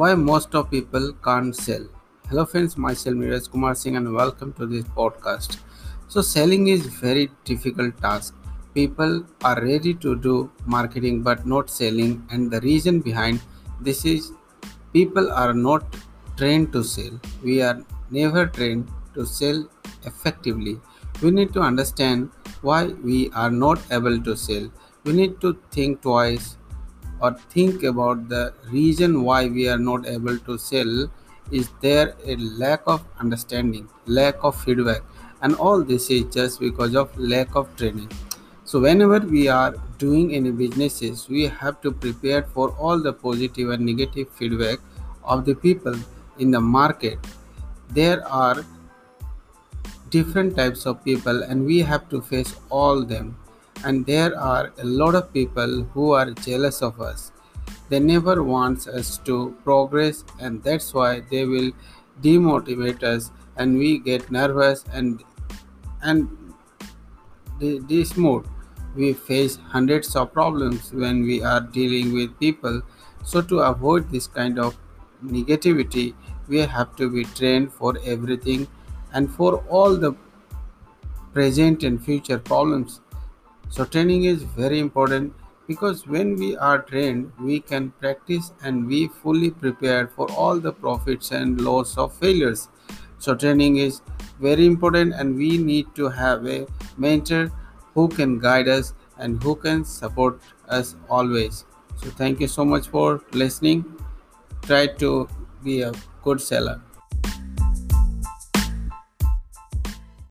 why most of people can't sell. Hello friends, myself Miraj Kumar Singh and welcome to this podcast. So selling is very difficult task. People are ready to do marketing but not selling and the reason behind this is people are not trained to sell. We are never trained to sell effectively. We need to understand why we are not able to sell. We need to think twice or think about the reason why we are not able to sell is there a lack of understanding lack of feedback and all this is just because of lack of training. So whenever we are doing any businesses we have to prepare for all the positive and negative feedback of the people in the market. There are different types of people and we have to face all them and there are a lot of people who are jealous of us. They never want us to progress and that's why they will demotivate us and we get nervous and and this mode we face hundreds of problems when we are dealing with people. So to avoid this kind of negativity we have to be trained for everything and for all the present and future problems so training is very important because when we are trained we can practice and be fully prepared for all the profits and loss of failures. So training is very important and we need to have a mentor who can guide us and who can support us always. So thank you so much for listening. Try to be a good seller